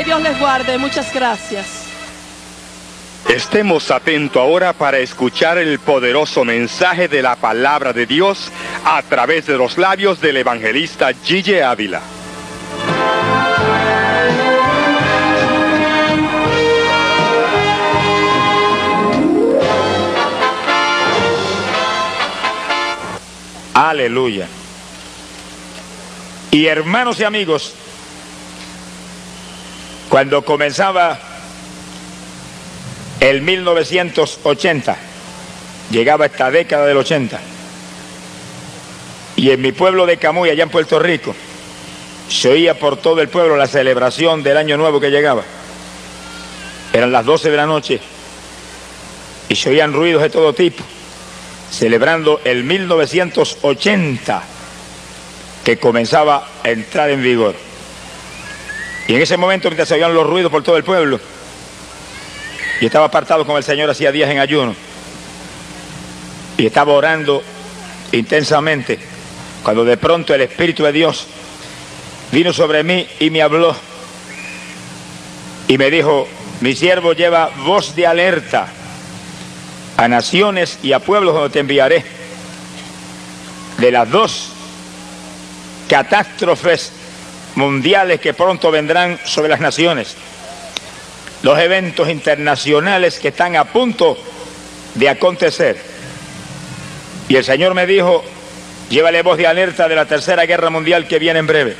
y Dios les guarde. Muchas gracias. Estemos atentos ahora para escuchar el poderoso mensaje de la palabra de Dios a través de los labios del evangelista Gille Ávila. Aleluya. Y hermanos y amigos, cuando comenzaba el 1980, llegaba esta década del 80, y en mi pueblo de Camuy, allá en Puerto Rico, se oía por todo el pueblo la celebración del año nuevo que llegaba. Eran las 12 de la noche y se oían ruidos de todo tipo, celebrando el 1980 que comenzaba a entrar en vigor. Y en ese momento, mientras se oían los ruidos por todo el pueblo, y estaba apartado con el Señor hacía días en ayuno, y estaba orando intensamente, cuando de pronto el Espíritu de Dios vino sobre mí y me habló, y me dijo, mi siervo lleva voz de alerta a naciones y a pueblos donde te enviaré. De las dos catástrofes mundiales que pronto vendrán sobre las naciones. Los eventos internacionales que están a punto de acontecer. Y el Señor me dijo, llévale voz de alerta de la tercera guerra mundial que viene en breve.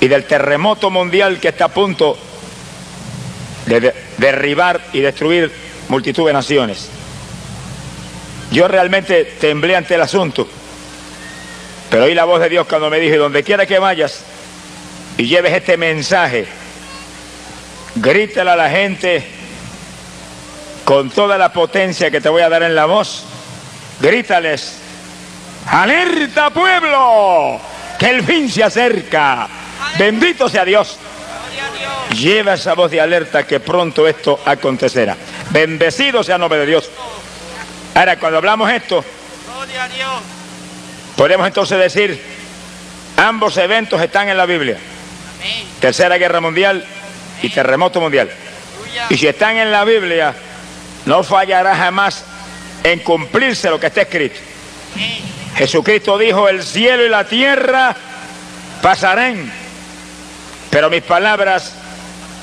Y del terremoto mundial que está a punto de derribar y destruir multitud de naciones. Yo realmente temblé ante el asunto, pero oí la voz de Dios cuando me dije, donde quiera que vayas y lleves este mensaje, grítale a la gente con toda la potencia que te voy a dar en la voz, grítales, alerta pueblo, que el fin se acerca, bendito sea Dios. Lleva esa voz de alerta que pronto esto acontecerá. Bendecido sea el nombre de Dios. Ahora, cuando hablamos esto, podemos entonces decir, ambos eventos están en la Biblia. Tercera Guerra Mundial y terremoto mundial. Y si están en la Biblia, no fallará jamás en cumplirse lo que está escrito. Jesucristo dijo, el cielo y la tierra pasarán, pero mis palabras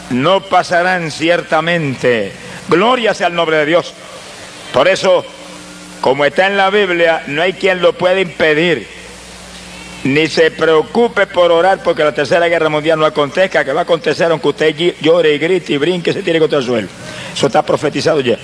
no pasarán ciertamente. Gloria sea el nombre de Dios. Por eso, como está en la Biblia, no hay quien lo pueda impedir. Ni se preocupe por orar porque la tercera guerra mundial no acontezca, que va a acontecer aunque usted llore y grite y brinque se tire contra el suelo. Eso está profetizado ya.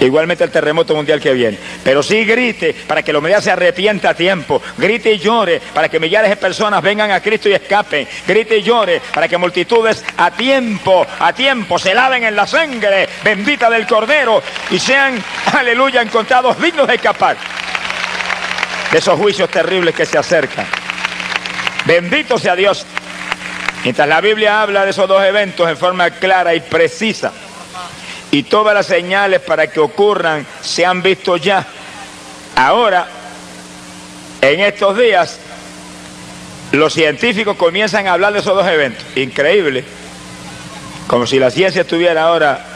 Igualmente el terremoto mundial que viene. Pero sí grite para que la humanidad se arrepienta a tiempo. Grite y llore para que millares de personas vengan a Cristo y escapen. Grite y llore para que multitudes a tiempo, a tiempo se laven en la sangre bendita del Cordero y sean, aleluya, encontrados dignos de escapar de esos juicios terribles que se acercan. Bendito sea Dios. Mientras la Biblia habla de esos dos eventos en forma clara y precisa, y todas las señales para que ocurran se han visto ya. Ahora, en estos días, los científicos comienzan a hablar de esos dos eventos. Increíble. Como si la ciencia estuviera ahora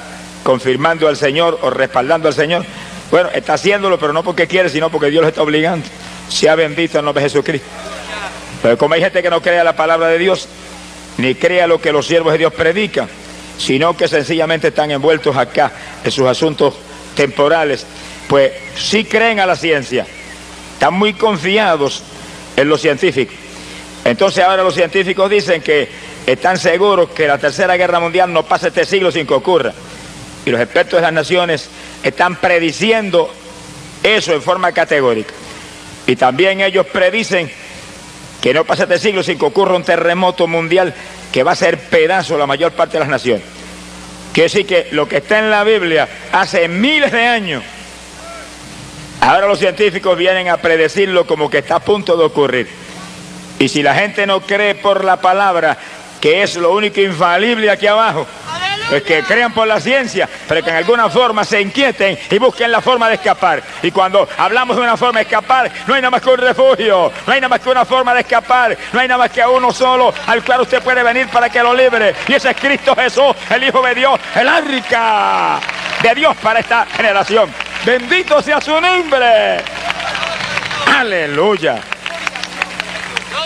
confirmando al Señor o respaldando al Señor. Bueno, está haciéndolo, pero no porque quiere, sino porque Dios lo está obligando. Sea bendito el nombre de Jesucristo. Pero como hay gente que no crea la palabra de Dios, ni crea lo que los siervos de Dios predican, sino que sencillamente están envueltos acá en sus asuntos temporales, pues sí creen a la ciencia, están muy confiados en los científicos. Entonces ahora los científicos dicen que están seguros que la tercera guerra mundial no pase este siglo sin que ocurra. Y los expertos de las naciones están prediciendo eso en forma categórica. Y también ellos predicen que no pase este siglo sin que ocurra un terremoto mundial que va a ser pedazo la mayor parte de las naciones. Quiere decir que lo que está en la Biblia hace miles de años, ahora los científicos vienen a predecirlo como que está a punto de ocurrir. Y si la gente no cree por la palabra, que es lo único infalible aquí abajo, Pues que crean por la ciencia, pero que en alguna forma se inquieten y busquen la forma de escapar. Y cuando hablamos de una forma de escapar, no hay nada más que un refugio, no hay nada más que una forma de escapar, no hay nada más que uno solo al cual usted puede venir para que lo libre. Y ese es Cristo Jesús, el Hijo de Dios, el arca de Dios para esta generación. Bendito sea su nombre. Aleluya.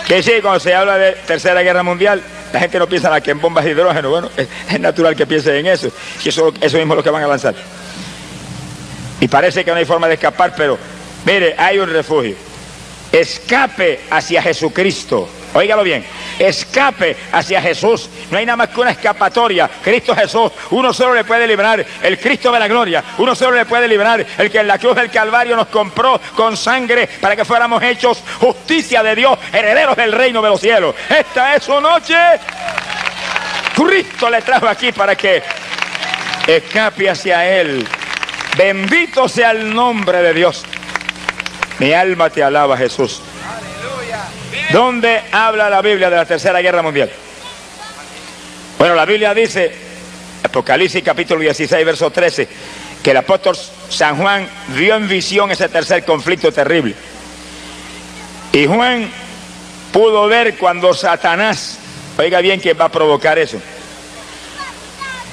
Que sí, cuando se habla de Tercera Guerra Mundial, la gente no piensa en bombas de hidrógeno. Bueno, es, natural que piensen en eso. Y eso, eso mismo es lo que van a lanzar. Y parece que no hay forma de escapar, pero mire, hay un refugio. Escape hacia Jesucristo. Óigalo bien, escape hacia Jesús. No hay nada más que una escapatoria. Cristo Jesús, uno solo le puede librar, el Cristo de la gloria. Uno solo le puede librar, el que en la cruz del Calvario nos compró con sangre para que fuéramos hechos justicia de Dios, herederos del reino de los cielos. Esta es su noche. Cristo le trajo aquí para que escape hacia Él. Bendito sea el nombre de Dios. Mi alma te alaba, Jesús. ¿Dónde habla la Biblia de la Tercera Guerra Mundial? Bueno, la Biblia dice, Apocalipsis capítulo 16, verso 13, que el apóstol San Juan vio en visión ese tercer conflicto terrible. Y Juan pudo ver cuando Satanás, oiga bien que va a provocar eso,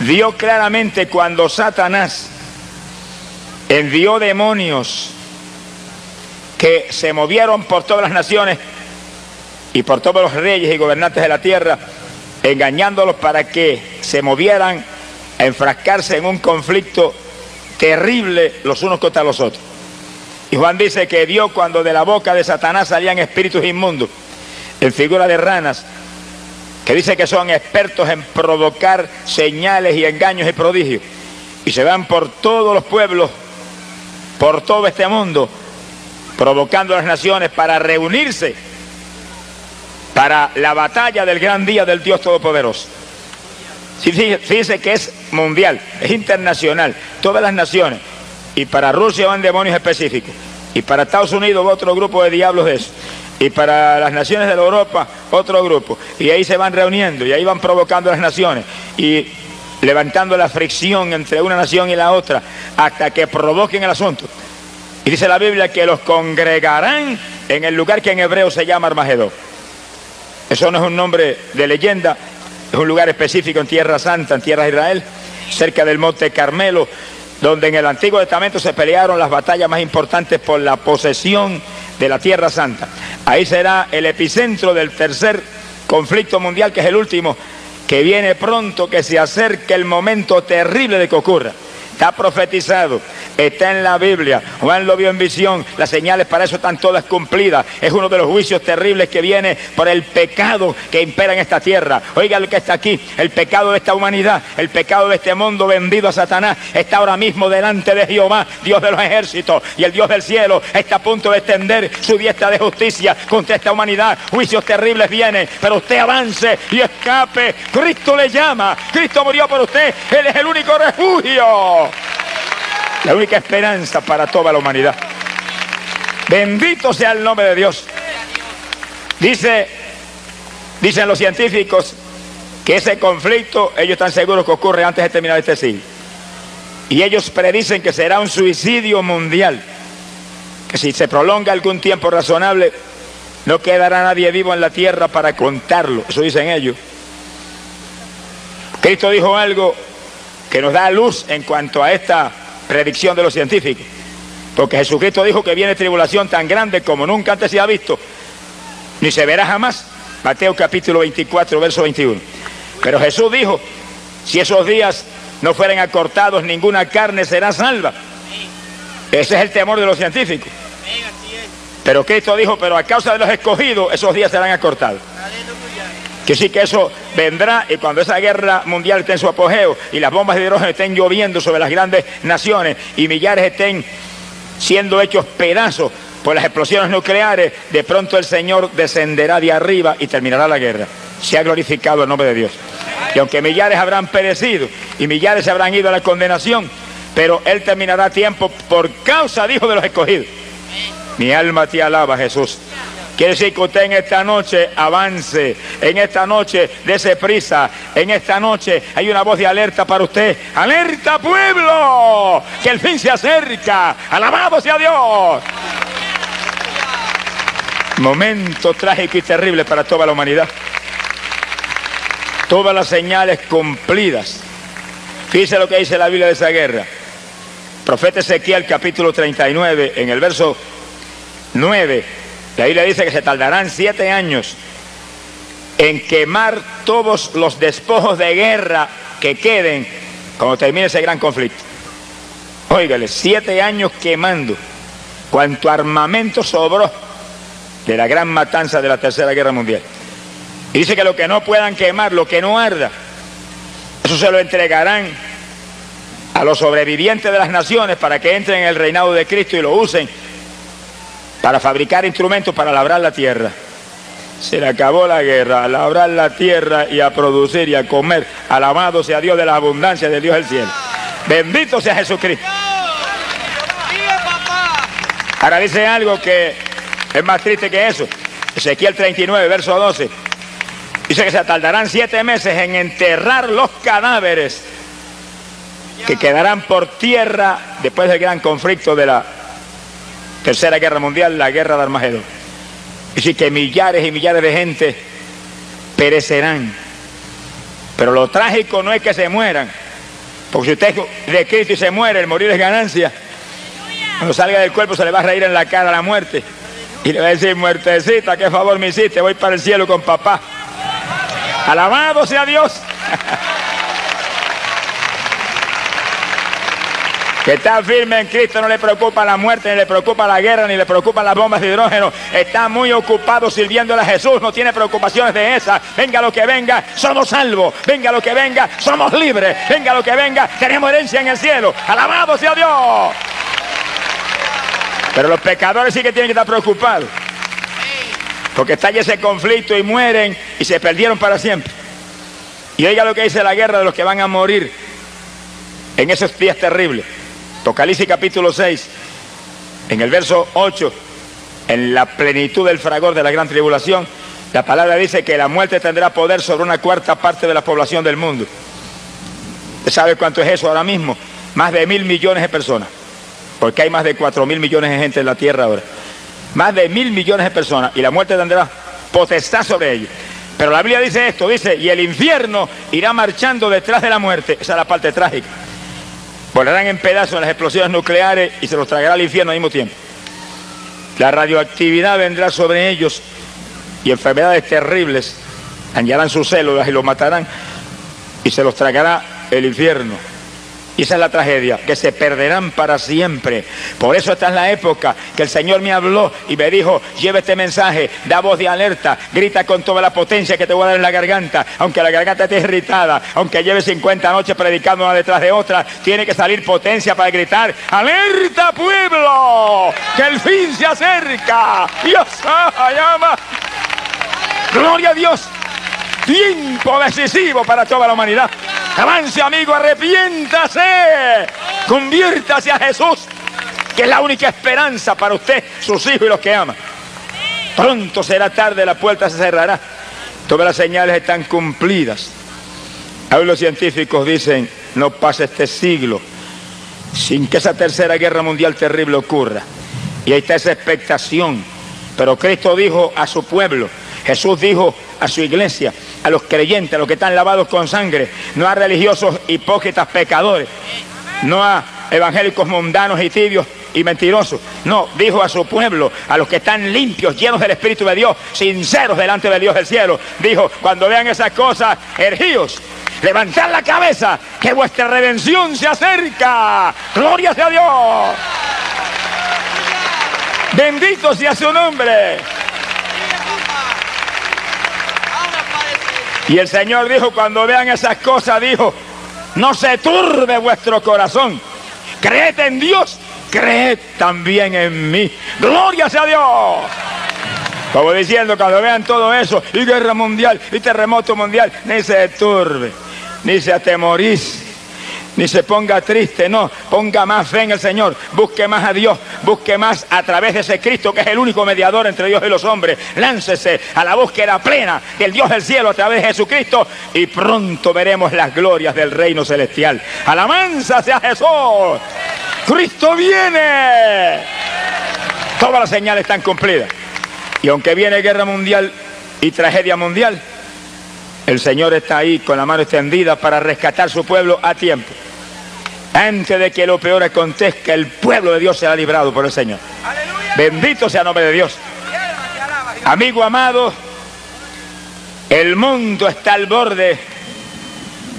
vio claramente cuando Satanás envió demonios que se movieron por todas las naciones y por todos los reyes y gobernantes de la tierra, engañándolos para que se movieran a enfrascarse en un conflicto terrible los unos contra los otros. Y Juan dice que vio cuando de la boca de Satanás salían espíritus inmundos, en figura de ranas, que dice que son expertos en provocar señales y engaños y prodigios, y se van por todos los pueblos, por todo este mundo, provocando a las naciones para reunirse para la batalla del gran día del Dios Todopoderoso. Fíjense que es mundial, es internacional, todas las naciones. Y para Rusia van demonios específicos. Y para Estados Unidos otro grupo de diablos de eso. Y para las naciones de Europa otro grupo. Y ahí se van reuniendo y ahí van provocando las naciones. Y levantando la fricción entre una nación y la otra hasta que provoquen el asunto. Y dice la Biblia que los congregarán en el lugar que en hebreo se llama Armagedón. Eso no es un nombre de leyenda, es un lugar específico en Tierra Santa, en Tierra de Israel, cerca del Monte Carmelo, donde en el Antiguo Testamento se pelearon las batallas más importantes por la posesión de la Tierra Santa. Ahí será el epicentro del tercer conflicto mundial, que es el último, que viene pronto, que se acerque el momento terrible de que ocurra. Está profetizado, está en la Biblia. Juan lo vio en visión. Las señales para eso están todas cumplidas. Es uno de los juicios terribles que viene por el pecado que impera en esta tierra. Oiga lo que está aquí. El pecado de esta humanidad, el pecado de este mundo vendido a Satanás, está ahora mismo delante de Jehová, Dios de los ejércitos. Y el Dios del cielo está a punto de extender su diestra de justicia contra esta humanidad. Juicios terribles vienen, pero usted avance y escape. Cristo le llama. Cristo murió por usted. Él es el único refugio la única esperanza para toda la humanidad. Bendito sea el nombre de Dios. Dice, dicen los científicos que ese conflicto ellos están seguros que ocurre antes de terminar este siglo. Y ellos predicen que será un suicidio mundial, que si se prolonga algún tiempo razonable, no quedará nadie vivo en la tierra para contarlo. Eso dicen ellos. Cristo dijo algo que nos da luz en cuanto a esta predicción de los científicos. Porque Jesucristo dijo que viene tribulación tan grande como nunca antes se ha visto, ni se verá jamás. Mateo capítulo 24, verso 21. Pero Jesús dijo, si esos días no fueren acortados, ninguna carne será salva. Ese es el temor de los científicos. Pero Cristo dijo, pero a causa de los escogidos, esos días serán acortados. Que sí que eso vendrá y cuando esa guerra mundial esté en su apogeo y las bombas de hidrógeno estén lloviendo sobre las grandes naciones y millares estén siendo hechos pedazos por las explosiones nucleares, de pronto el Señor descenderá de arriba y terminará la guerra. Se ha glorificado el nombre de Dios. Y aunque millares habrán perecido y millares se habrán ido a la condenación, pero Él terminará tiempo por causa, dijo, de los escogidos. Mi alma te alaba, Jesús. Quiere decir que usted en esta noche avance, en esta noche dése prisa, en esta noche hay una voz de alerta para usted. ¡Alerta pueblo! Que el fin se acerca. ¡Alabado sea Dios! Momento trágico y terrible para toda la humanidad. Todas las señales cumplidas. Fíjese lo que dice la Biblia de esa guerra. Profeta Ezequiel capítulo 39, en el verso 9, la Biblia dice que se tardarán siete años en quemar todos los despojos de guerra que queden cuando termine ese gran conflicto. Óigale, siete años quemando cuanto armamento sobró de la gran matanza de la Tercera Guerra Mundial. Y dice que lo que no puedan quemar, lo que no arda, eso se lo entregarán a los sobrevivientes de las naciones para que entren en el reinado de Cristo y lo usen para fabricar instrumentos para labrar la tierra. Se le acabó la guerra, a labrar la tierra y a producir y a comer. Alabado sea Dios de la abundancia de Dios del cielo. Bendito sea Jesucristo. Ahora dice algo que es más triste que eso. Ezequiel 39, verso 12. Dice que se tardarán siete meses en enterrar los cadáveres que quedarán por tierra después del gran conflicto de la Tercera Guerra Mundial, la guerra de Armagedón. Dice que millares y millares de gente perecerán. Pero lo trágico no es que se mueran, porque si usted es de Cristo y se muere, el morir es ganancia. Cuando salga del cuerpo se le va a reír en la cara la muerte. Y le va a decir, muertecita, qué favor me hiciste, voy para el cielo con papá. Alabado sea Dios. que está firme en Cristo, no le preocupa la muerte, ni le preocupa la guerra, ni le preocupan las bombas de hidrógeno. Está muy ocupado sirviéndole a Jesús, no tiene preocupaciones de esa. Venga lo que venga, somos salvos. Venga lo que venga, somos libres. Venga lo que venga, tenemos herencia en el cielo. Alabado sea Dios. Pero los pecadores sí que tienen que estar preocupados. Porque está ese conflicto y mueren y se perdieron para siempre. Y oiga lo que dice la guerra de los que van a morir en esos días terribles. Apocalipsis capítulo 6, en el verso 8, en la plenitud del fragor de la gran tribulación, la palabra dice que la muerte tendrá poder sobre una cuarta parte de la población del mundo. ¿Usted sabe cuánto es eso ahora mismo? Más de mil millones de personas. Porque hay más de cuatro mil millones de gente en la tierra ahora. Más de mil millones de personas. Y la muerte tendrá potestad sobre ellos. Pero la Biblia dice esto, dice, y el infierno irá marchando detrás de la muerte. Esa es la parte trágica. Volarán en pedazos las explosiones nucleares y se los tragará al infierno al mismo tiempo. La radioactividad vendrá sobre ellos y enfermedades terribles dañarán sus células y los matarán y se los tragará el infierno. Y esa es la tragedia, que se perderán para siempre. Por eso esta es la época que el Señor me habló y me dijo, lleva este mensaje, da voz de alerta, grita con toda la potencia que te voy a dar en la garganta, aunque la garganta esté irritada, aunque lleve 50 noches predicando una detrás de otra, tiene que salir potencia para gritar, alerta pueblo, que el fin se acerca. Dios llama. Gloria a Dios. Tiempo decisivo para toda la humanidad. Avance, amigo, arrepiéntase. Conviértase a Jesús, que es la única esperanza para usted, sus hijos y los que aman. Pronto será tarde, la puerta se cerrará. Todas las señales están cumplidas. Ahora los científicos dicen, no pasa este siglo sin que esa tercera guerra mundial terrible ocurra. Y ahí está esa expectación. Pero Cristo dijo a su pueblo, Jesús dijo a su iglesia, a los creyentes, a los que están lavados con sangre, no a religiosos hipócritas pecadores, no a evangélicos mundanos y tibios y mentirosos. No, dijo a su pueblo, a los que están limpios, llenos del Espíritu de Dios, sinceros delante de Dios del cielo. Dijo, cuando vean esas cosas, ergíos, levantad la cabeza, que vuestra redención se acerca. Gloria sea Dios. Bendito sea su nombre. Y el Señor dijo, cuando vean esas cosas, dijo, no se turbe vuestro corazón. Creed en Dios, creed también en mí. Gloria sea Dios. Como diciendo, cuando vean todo eso, y guerra mundial, y terremoto mundial, ni se turbe, ni se atemorice. Ni se ponga triste, no, ponga más fe en el Señor, busque más a Dios, busque más a través de ese Cristo que es el único mediador entre Dios y los hombres. Láncese a la búsqueda plena del Dios del cielo a través de Jesucristo y pronto veremos las glorias del reino celestial. Alabanza sea Jesús. Cristo viene. Todas las señales están cumplidas. Y aunque viene guerra mundial y tragedia mundial, el Señor está ahí con la mano extendida para rescatar su pueblo a tiempo. Antes de que lo peor acontezca, el pueblo de Dios será librado por el Señor. Bendito sea el nombre de Dios. Amigo amado, el mundo está al borde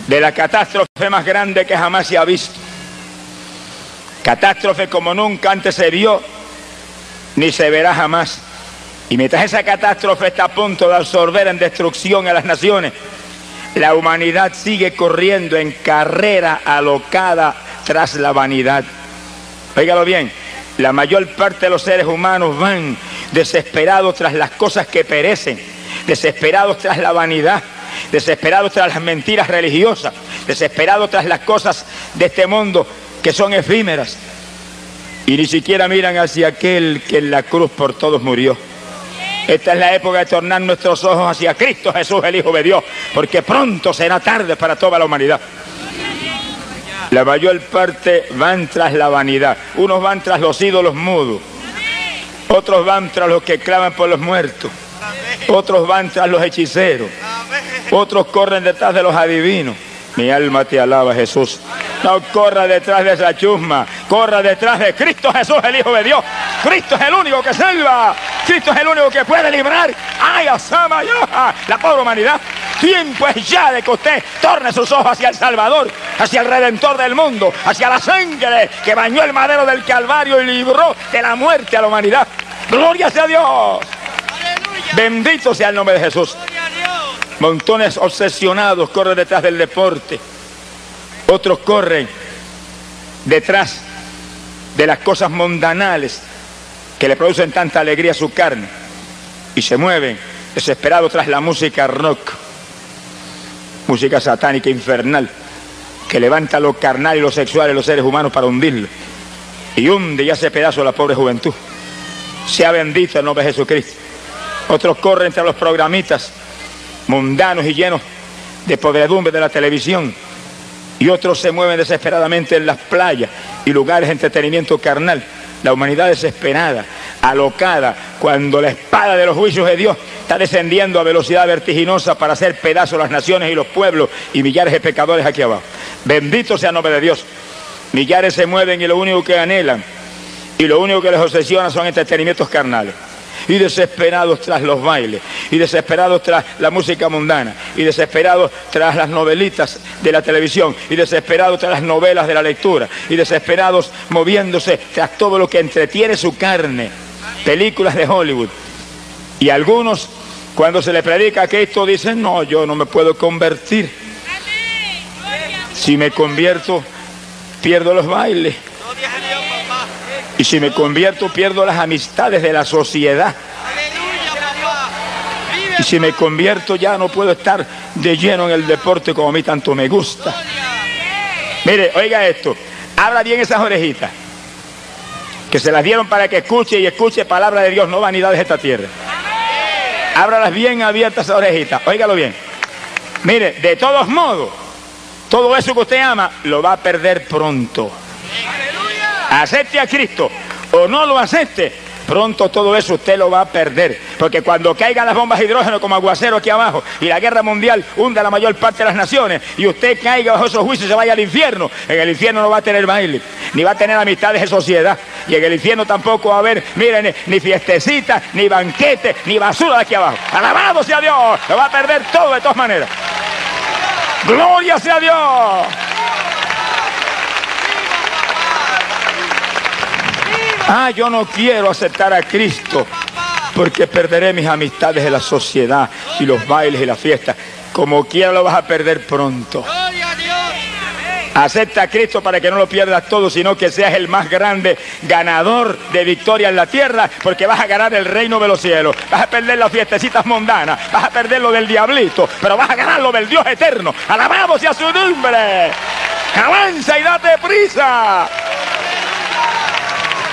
de la catástrofe más grande que jamás se ha visto. Catástrofe como nunca antes se vio, ni se verá jamás. Y mientras esa catástrofe está a punto de absorber en destrucción a las naciones, la humanidad sigue corriendo en carrera alocada tras la vanidad. Óigalo bien, la mayor parte de los seres humanos van desesperados tras las cosas que perecen, desesperados tras la vanidad, desesperados tras las mentiras religiosas, desesperados tras las cosas de este mundo que son efímeras. Y ni siquiera miran hacia aquel que en la cruz por todos murió. Esta es la época de tornar nuestros ojos hacia Cristo Jesús, el Hijo de Dios, porque pronto será tarde para toda la humanidad. La mayor parte van tras la vanidad. Unos van tras los ídolos mudos. Otros van tras los que claman por los muertos. Otros van tras los hechiceros. Otros corren detrás de los adivinos. Mi alma te alaba, Jesús. No corra detrás de esa chusma, corra detrás de Cristo Jesús, el Hijo de Dios. Cristo es el único que salva. Cristo es el único que puede librar. ¡Ay, Asama, la pobre humanidad! Tiempo es ya de que usted torne sus ojos hacia el Salvador, hacia el Redentor del mundo, hacia la sangre que bañó el madero del Calvario y libró de la muerte a la humanidad. ¡Gloria sea Dios! Bendito sea el nombre de Jesús. Montones obsesionados corren detrás del deporte. Otros corren detrás de las cosas mundanales que le producen tanta alegría su carne. Y se mueven desesperados tras la música rock. Música satánica infernal que levanta lo carnal y lo sexual de los seres humanos para hundirlo. Y hunde y hace pedazo a la pobre juventud. Sea bendito el nombre de Jesucristo. Otros corren entre los programitas mundanos y llenos de podredumbre de la televisión. Y otros se mueven desesperadamente en las playas y lugares de entretenimiento carnal. La humanidad desesperada, alocada, cuando la espada de los juicios de Dios está descendiendo a velocidad vertiginosa para hacer pedazos las naciones y los pueblos y millares de pecadores aquí abajo. Bendito sea el nombre de Dios. Millares se mueven y lo único que anhelan y lo único que les obsesiona son entretenimientos carnales y desesperados tras los bailes, y desesperados tras la música mundana, y desesperados tras las novelitas de la televisión, y desesperados tras las novelas de la lectura, y desesperados moviéndose tras todo lo que entretiene su carne, películas de Hollywood. Y algunos, cuando se le predica que esto, dicen, no, yo no me puedo convertir. Si me convierto, pierdo los bailes. Y si me convierto, pierdo las amistades de la sociedad. Y si me convierto, ya no puedo estar de lleno en el deporte como a mí tanto me gusta. Mire, oiga esto. Habla bien esas orejitas. Que se las dieron para que escuche y escuche palabra de Dios, no vanidades de esta tierra. Ábralas bien abiertas esas orejitas. Óigalo bien. Mire, de todos modos, todo eso que usted ama lo va a perder pronto acepte a Cristo o no lo acepte, pronto todo eso usted lo va a perder. Porque cuando caigan las bombas de hidrógeno como aguacero aquí abajo y la guerra mundial hunda la mayor parte de las naciones y usted caiga bajo esos juicios y se vaya al infierno, en el infierno no va a tener baile, ni va a tener amistades de sociedad. Y en el infierno tampoco va a haber, miren, ni fiestecitas, ni banquetes, ni basura de aquí abajo. Alabado sea Dios, lo va a perder todo de todas maneras. Gloria sea Dios. Ah, yo no quiero aceptar a Cristo porque perderé mis amistades de la sociedad y los bailes y las fiestas. Como quiera lo vas a perder pronto. Acepta a Cristo para que no lo pierdas todo, sino que seas el más grande ganador de victoria en la tierra, porque vas a ganar el reino de los cielos. Vas a perder las fiestecitas mundanas, vas a perder lo del diablito, pero vas a ganar lo del Dios eterno. Alabado sea su nombre. Avanza y date prisa.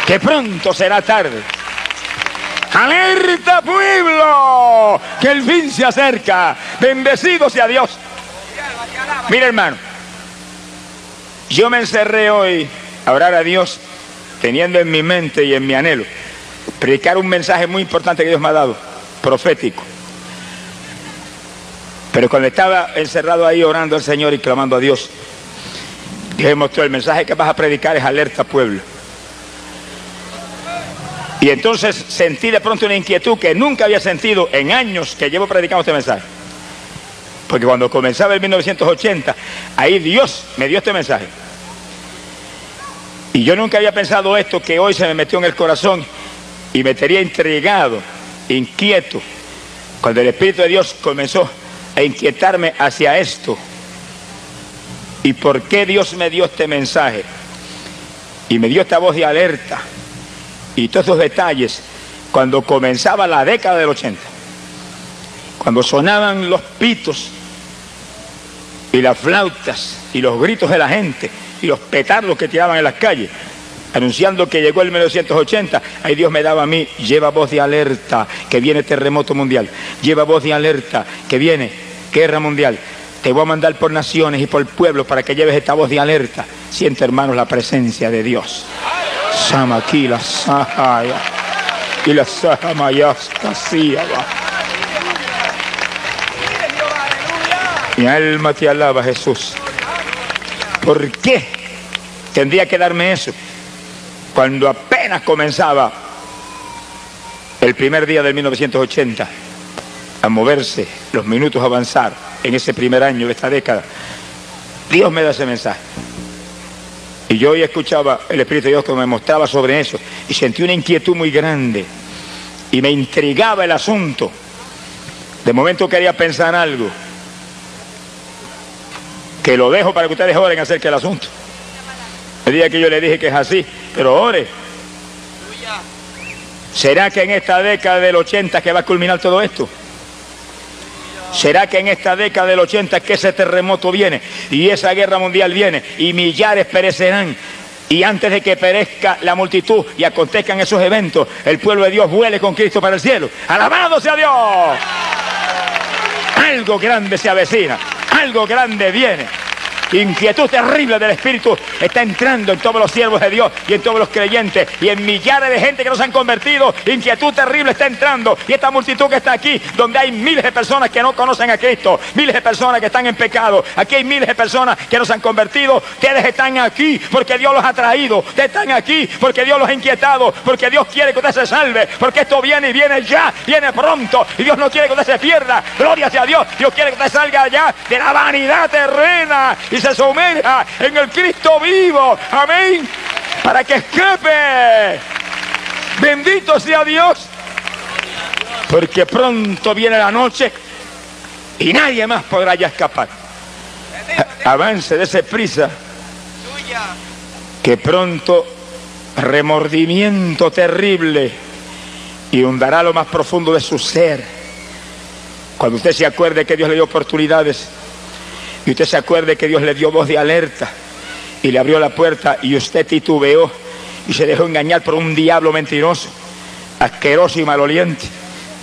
Que pronto será tarde. Alerta pueblo, que el fin se acerca. Bendecido sea Dios. Mira hermano, yo me encerré hoy a orar a Dios teniendo en mi mente y en mi anhelo predicar un mensaje muy importante que Dios me ha dado, profético. Pero cuando estaba encerrado ahí orando al Señor y clamando a Dios, Dios me mostró el mensaje que vas a predicar es alerta pueblo. Y entonces sentí de pronto una inquietud que nunca había sentido en años que llevo predicando este mensaje. Porque cuando comenzaba el 1980, ahí Dios me dio este mensaje. Y yo nunca había pensado esto que hoy se me metió en el corazón y me tenía intrigado, inquieto, cuando el Espíritu de Dios comenzó a inquietarme hacia esto. ¿Y por qué Dios me dio este mensaje? Y me dio esta voz de alerta y todos esos detalles cuando comenzaba la década del 80. Cuando sonaban los pitos y las flautas y los gritos de la gente y los petardos que tiraban en las calles, anunciando que llegó el 1980, ahí Dios me daba a mí, lleva voz de alerta, que viene terremoto mundial, lleva voz de alerta, que viene guerra mundial. Te voy a mandar por naciones y por pueblos para que lleves esta voz de alerta. Siente, hermanos, la presencia de Dios. Samakila Sahaya y la Mi alma te alaba, Jesús. ¿Por qué tendría que darme eso? Cuando apenas comenzaba el primer día del 1980 a moverse, los minutos a avanzar en ese primer año de esta década, Dios me da ese mensaje. Y yo hoy escuchaba el Espíritu de Dios que me mostraba sobre eso y sentí una inquietud muy grande y me intrigaba el asunto. De momento quería pensar algo que lo dejo para que ustedes oren acerca del asunto. El día que yo le dije que es así, pero ore. ¿Será que en esta década del 80 que va a culminar todo esto? ¿Será que en esta década del 80 que ese terremoto viene y esa guerra mundial viene y millares perecerán? Y antes de que perezca la multitud y acontezcan esos eventos, el pueblo de Dios vuele con Cristo para el cielo. ¡Alabado sea Dios! Algo grande se avecina, algo grande viene. Inquietud terrible del Espíritu está entrando en todos los siervos de Dios y en todos los creyentes y en millares de gente que no se han convertido. Inquietud terrible está entrando y esta multitud que está aquí, donde hay miles de personas que no conocen a Cristo, miles de personas que están en pecado. Aquí hay miles de personas que no se han convertido. Ustedes están aquí porque Dios los ha traído. Ustedes están aquí porque Dios los ha inquietado, porque Dios quiere que usted se salve, porque esto viene y viene ya, viene pronto y Dios no quiere que usted se pierda. Gloria sea a Dios. Dios quiere que usted salga allá de la vanidad terrena y se sumerja en el Cristo vivo. Amén. Para que escape. Bendito sea Dios. Porque pronto viene la noche y nadie más podrá ya escapar. Avance de ese prisa. Que pronto remordimiento terrible inundará lo más profundo de su ser. Cuando usted se acuerde que Dios le dio oportunidades y usted se acuerde que Dios le dio voz de alerta y le abrió la puerta y usted titubeó y se dejó engañar por un diablo mentiroso, asqueroso y maloliente.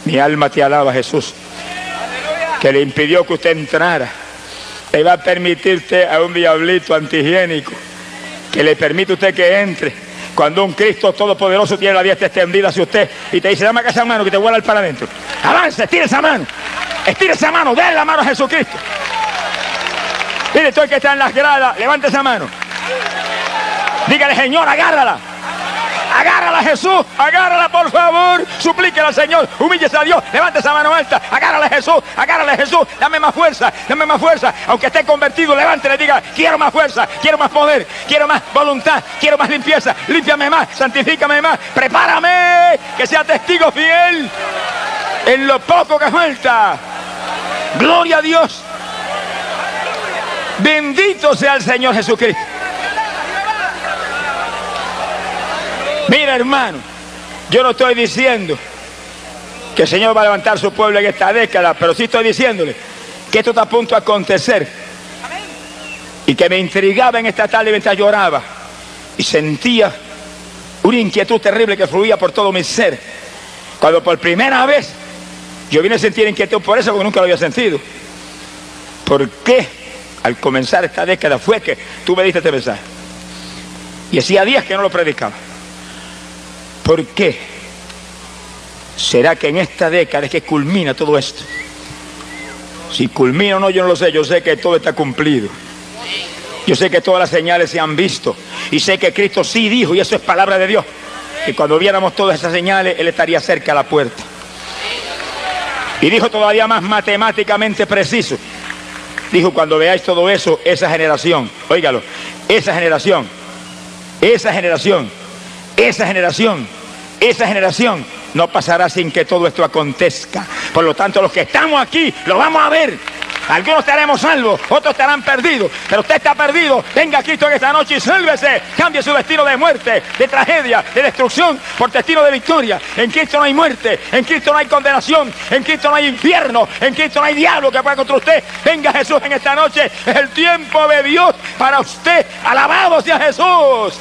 Mi alma te alaba, Jesús, que le impidió que usted entrara. Le va a permitirte a un diablito antihigiénico que le permite a usted que entre. Cuando un Cristo todopoderoso tiene la diestra extendida hacia usted y te dice, dame acá esa mano que te vuela para adentro. Avance, estire esa mano. Estire esa mano, dé la mano a Jesucristo. Mire, todo el que está en las gradas, levante esa mano. Dígale, Señor, agárrala. Agárrala, Jesús. Agárrala, por favor. Suplíquela al Señor. Humíllese a Dios. Levante esa mano alta. Agárrala, Jesús. Agárrala, Jesús. Dame más fuerza. Dame más fuerza. Aunque esté convertido, levántele. Diga, quiero más fuerza. Quiero más poder. Quiero más voluntad. Quiero más limpieza. Límpiame más. Santifícame más. Prepárame. Que sea testigo fiel. En lo poco que falta. Gloria a Dios. Bendito sea el Señor Jesucristo. Mira, hermano, yo no estoy diciendo que el Señor va a levantar su pueblo en esta década, pero sí estoy diciéndole que esto está a punto de acontecer. y que me intrigaba en esta tarde mientras lloraba y sentía una inquietud terrible que fluía por todo mi ser. Cuando por primera vez yo vine a sentir inquietud por eso, porque nunca lo había sentido. ¿Por qué al comenzar esta década fue que tú me diste este mensaje? Y hacía días que no lo predicaba. ¿Por qué? ¿Será que en esta década es que culmina todo esto? Si culmina o no, yo no lo sé. Yo sé que todo está cumplido. Yo sé que todas las señales se han visto. Y sé que Cristo sí dijo, y eso es palabra de Dios, que cuando viéramos todas esas señales, Él estaría cerca a la puerta. Y dijo todavía más matemáticamente preciso. Dijo, cuando veáis todo eso, esa generación, óigalo, esa generación, esa generación, esa generación, esa generación no pasará sin que todo esto acontezca. Por lo tanto, los que estamos aquí lo vamos a ver. Algunos estaremos salvos, otros estarán perdidos. Pero usted está perdido. Venga a Cristo en esta noche y sálvese. Cambie su destino de muerte, de tragedia, de destrucción por destino de victoria. En Cristo no hay muerte, en Cristo no hay condenación, en Cristo no hay infierno, en Cristo no hay diablo que pueda contra usted. Venga Jesús en esta noche. Es el tiempo de Dios para usted. Alabado sea Jesús.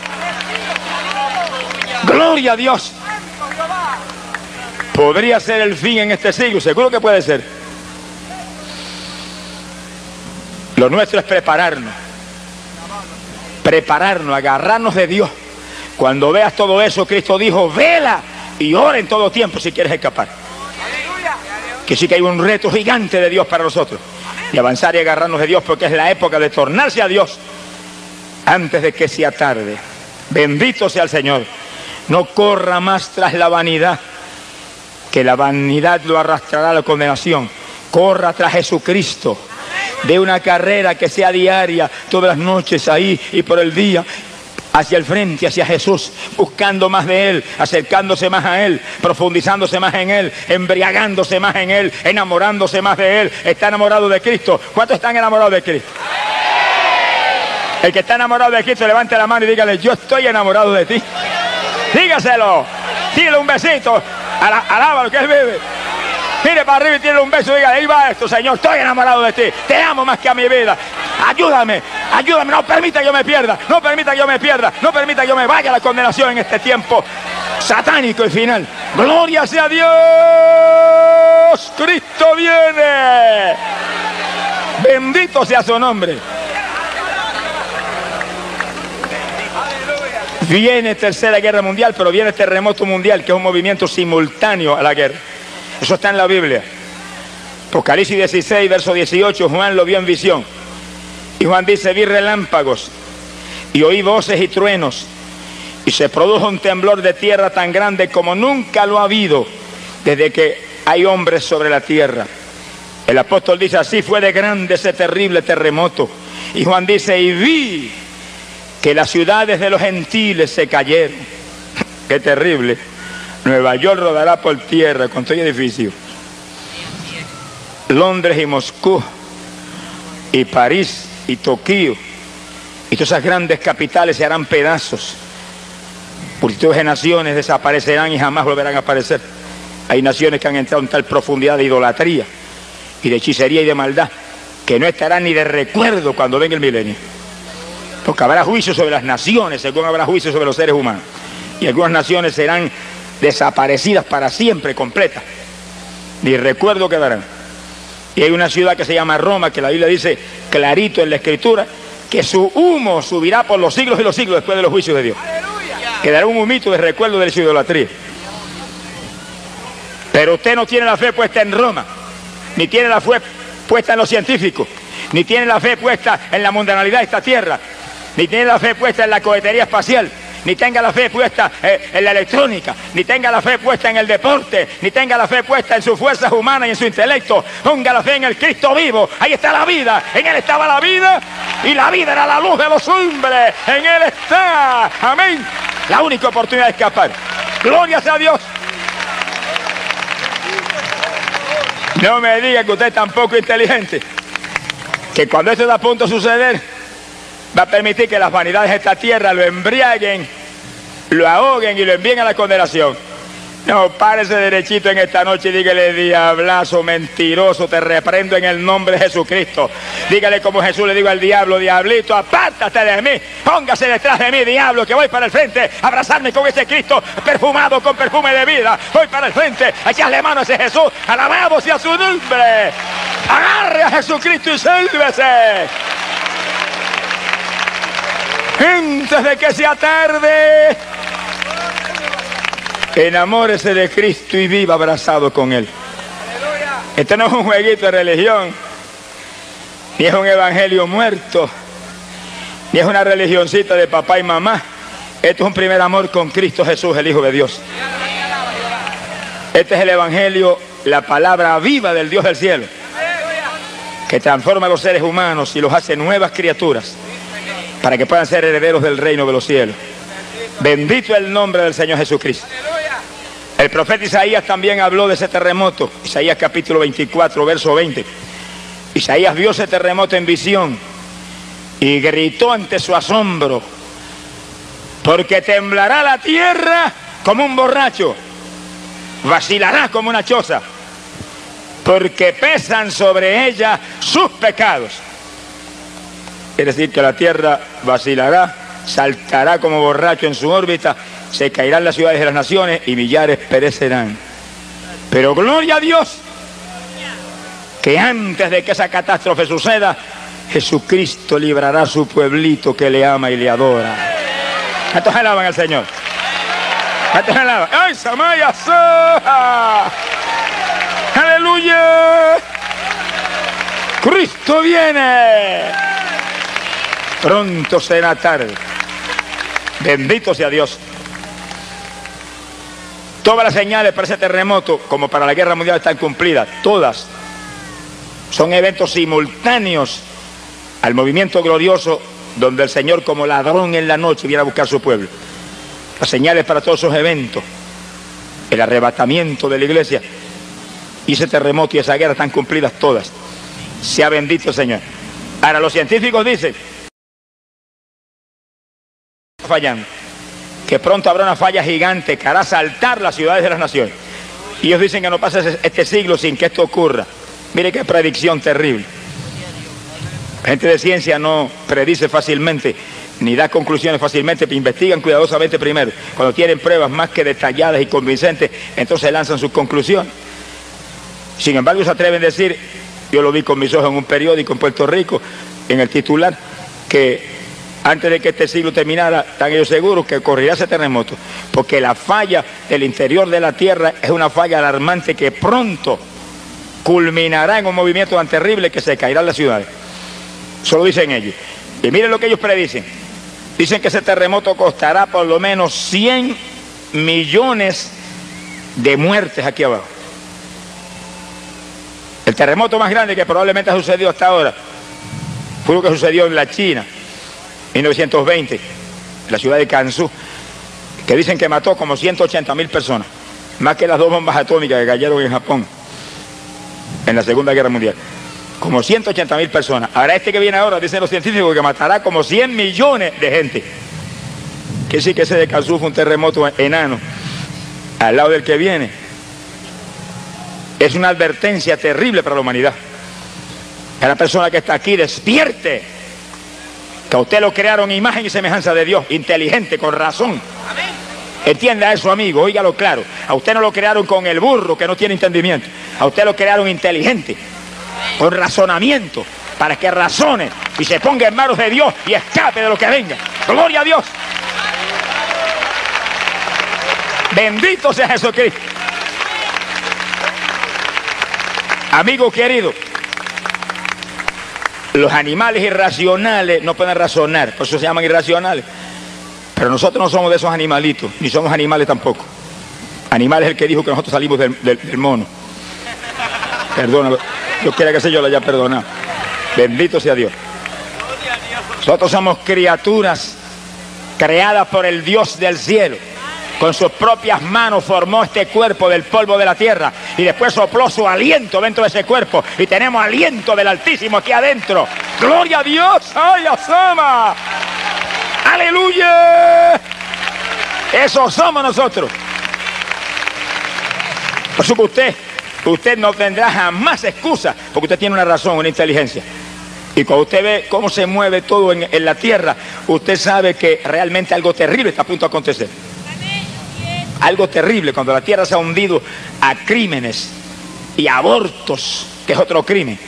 Gloria a Dios. Podría ser el fin en este siglo, seguro que puede ser. Lo nuestro es prepararnos. Prepararnos, agarrarnos de Dios. Cuando veas todo eso, Cristo dijo, vela y ora en todo tiempo si quieres escapar. Que sí que hay un reto gigante de Dios para nosotros. Y avanzar y agarrarnos de Dios porque es la época de tornarse a Dios antes de que sea tarde. Bendito sea el Señor. No corra más tras la vanidad que la vanidad lo arrastrará a la condenación. Corra tras Jesucristo. De una carrera que sea diaria, todas las noches ahí y por el día, hacia el frente, hacia Jesús, buscando más de Él, acercándose más a Él, profundizándose más en Él, embriagándose más en Él, enamorándose más de Él. Está enamorado de Cristo. ¿Cuántos están enamorados de Cristo? El que está enamorado de Cristo, levante la mano y dígale, yo estoy enamorado de ti. Dígaselo. Dile un besito. Alábalo que él vive. Mire para arriba y tiene un beso diga, ahí va esto, Señor, estoy enamorado de ti, te amo más que a mi vida. Ayúdame, ayúdame, no permita que yo me pierda, no permita que yo me pierda, no permita que yo me vaya a la condenación en este tiempo satánico y final. Gloria sea Dios, Cristo viene. Bendito sea su nombre. Viene tercera guerra mundial, pero viene terremoto mundial, que es un movimiento simultáneo a la guerra. Eso está en la Biblia. Apocalipsis 16, verso 18, Juan lo vio en visión. Y Juan dice, vi relámpagos y oí voces y truenos. Y se produjo un temblor de tierra tan grande como nunca lo ha habido desde que hay hombres sobre la tierra. El apóstol dice, así fue de grande ese terrible terremoto. Y Juan dice, y vi que las ciudades de los gentiles se cayeron. Qué terrible. Nueva York rodará por tierra con todo edificio. Londres y Moscú y París y Tokio y todas esas grandes capitales se harán pedazos. Multitudes de naciones desaparecerán y jamás volverán a aparecer. Hay naciones que han entrado en tal profundidad de idolatría y de hechicería y de maldad que no estarán ni de recuerdo cuando venga el milenio. Porque habrá juicio sobre las naciones, según habrá juicio sobre los seres humanos. Y algunas naciones serán desaparecidas para siempre, completas. Ni recuerdo quedarán. Y hay una ciudad que se llama Roma, que la Biblia dice clarito en la escritura, que su humo subirá por los siglos y los siglos después de los juicios de Dios. Quedará un humito de recuerdo de su idolatría. Pero usted no tiene la fe puesta en Roma, ni tiene la fe puesta en los científicos, ni tiene la fe puesta en la mundanalidad de esta tierra, ni tiene la fe puesta en la cohetería espacial, ni tenga la fe puesta eh, en la electrónica, ni tenga la fe puesta en el deporte, ni tenga la fe puesta en sus fuerzas humanas y en su intelecto. Ponga la fe en el Cristo vivo. Ahí está la vida. En Él estaba la vida y la vida era la luz de los hombres. En Él está. Amén. La única oportunidad de escapar. Gloria sea a Dios. No me diga que usted es tan poco inteligente. Que cuando esto está a punto de suceder, va a permitir que las vanidades de esta tierra lo embriaguen, lo ahoguen y lo envíen a la condenación. No, párese derechito en esta noche y dígale, diablazo, mentiroso, te reprendo en el nombre de Jesucristo. Dígale como Jesús le digo al diablo, diablito, apártate de mí, póngase detrás de mí, diablo, que voy para el frente, abrazarme con ese Cristo perfumado con perfume de vida. Voy para el frente, echarle mano a ese Jesús, alabamos y a su nombre. Agarre a Jesucristo y sálvese. Antes de que sea tarde. Enamórese de Cristo y viva abrazado con Él. Este no es un jueguito de religión, ni es un evangelio muerto, ni es una religioncita de papá y mamá. Esto es un primer amor con Cristo Jesús, el Hijo de Dios. Este es el evangelio, la palabra viva del Dios del cielo, que transforma a los seres humanos y los hace nuevas criaturas para que puedan ser herederos del reino de los cielos. Bendito el nombre del Señor Jesucristo. El profeta Isaías también habló de ese terremoto. Isaías capítulo 24, verso 20. Isaías vio ese terremoto en visión y gritó ante su asombro, porque temblará la tierra como un borracho, vacilará como una choza, porque pesan sobre ella sus pecados. Quiere decir que la tierra vacilará, saltará como borracho en su órbita se caerán las ciudades de las naciones y millares perecerán. Pero gloria a Dios, que antes de que esa catástrofe suceda, Jesucristo librará a su pueblito que le ama y le adora. ¿Cuántos alaban al Señor? ¿Cuántos alaban? ¡Ay, Samaya! ¡Aleluya! ¡Cristo viene! Pronto será tarde. Bendito sea Dios. Todas las señales para ese terremoto, como para la guerra mundial, están cumplidas. Todas. Son eventos simultáneos al movimiento glorioso donde el Señor como ladrón en la noche viene a buscar su pueblo. Las señales para todos esos eventos, el arrebatamiento de la iglesia y ese terremoto y esa guerra están cumplidas todas. Sea bendito el Señor. Ahora los científicos dicen, fallando que pronto habrá una falla gigante que hará saltar las ciudades de las naciones. Y ellos dicen que no pasa este siglo sin que esto ocurra. Mire qué predicción terrible. La gente de ciencia no predice fácilmente, ni da conclusiones fácilmente, investigan cuidadosamente primero. Cuando tienen pruebas más que detalladas y convincentes, entonces lanzan sus conclusiones. Sin embargo, se atreven a decir, yo lo vi con mis ojos en un periódico en Puerto Rico, en el titular, que antes de que este siglo terminara, están ellos seguros que ocurrirá ese terremoto, porque la falla del interior de la Tierra es una falla alarmante que pronto culminará en un movimiento tan terrible que se caerán las ciudades. Eso lo dicen ellos. Y miren lo que ellos predicen. Dicen que ese terremoto costará por lo menos 100 millones de muertes aquí abajo. El terremoto más grande que probablemente ha sucedido hasta ahora fue lo que sucedió en la China 1920, la ciudad de Kansu, que dicen que mató como 180 mil personas, más que las dos bombas atómicas que cayeron en Japón en la Segunda Guerra Mundial. Como 180 mil personas. Ahora este que viene ahora, dicen los científicos, que matará como 100 millones de gente. Que sí que ese de Kansu fue un terremoto enano, al lado del que viene. Es una advertencia terrible para la humanidad. La persona que está aquí despierte que a usted lo crearon imagen y semejanza de Dios, inteligente, con razón. Entienda eso, amigo, óigalo claro. A usted no lo crearon con el burro que no tiene entendimiento. A usted lo crearon inteligente, con razonamiento, para que razone y se ponga en manos de Dios y escape de lo que venga. Gloria a Dios. Bendito sea Jesucristo. Amigo querido, los animales irracionales no pueden razonar, por eso se llaman irracionales. Pero nosotros no somos de esos animalitos, ni somos animales tampoco. Animal es el que dijo que nosotros salimos del, mono. Perdónalo. Yo quiera que se yo lo haya perdonado. Bendito sea Dios. Nosotros somos criaturas creadas por el Dios del cielo con sus propias manos formó este cuerpo del polvo de la tierra y después sopló su aliento dentro de ese cuerpo y tenemos aliento del Altísimo aquí adentro. Gloria a Dios, ay, asama. Aleluya. Eso somos nosotros. Por eso que usted, usted no tendrá jamás excusa, porque usted tiene una razón, una inteligencia. Y cuando usted ve cómo se mueve todo en, en la tierra, usted sabe que realmente algo terrible está a punto de acontecer. Algo terrible cuando la tierra se ha hundido a crímenes y abortos, que es otro crimen,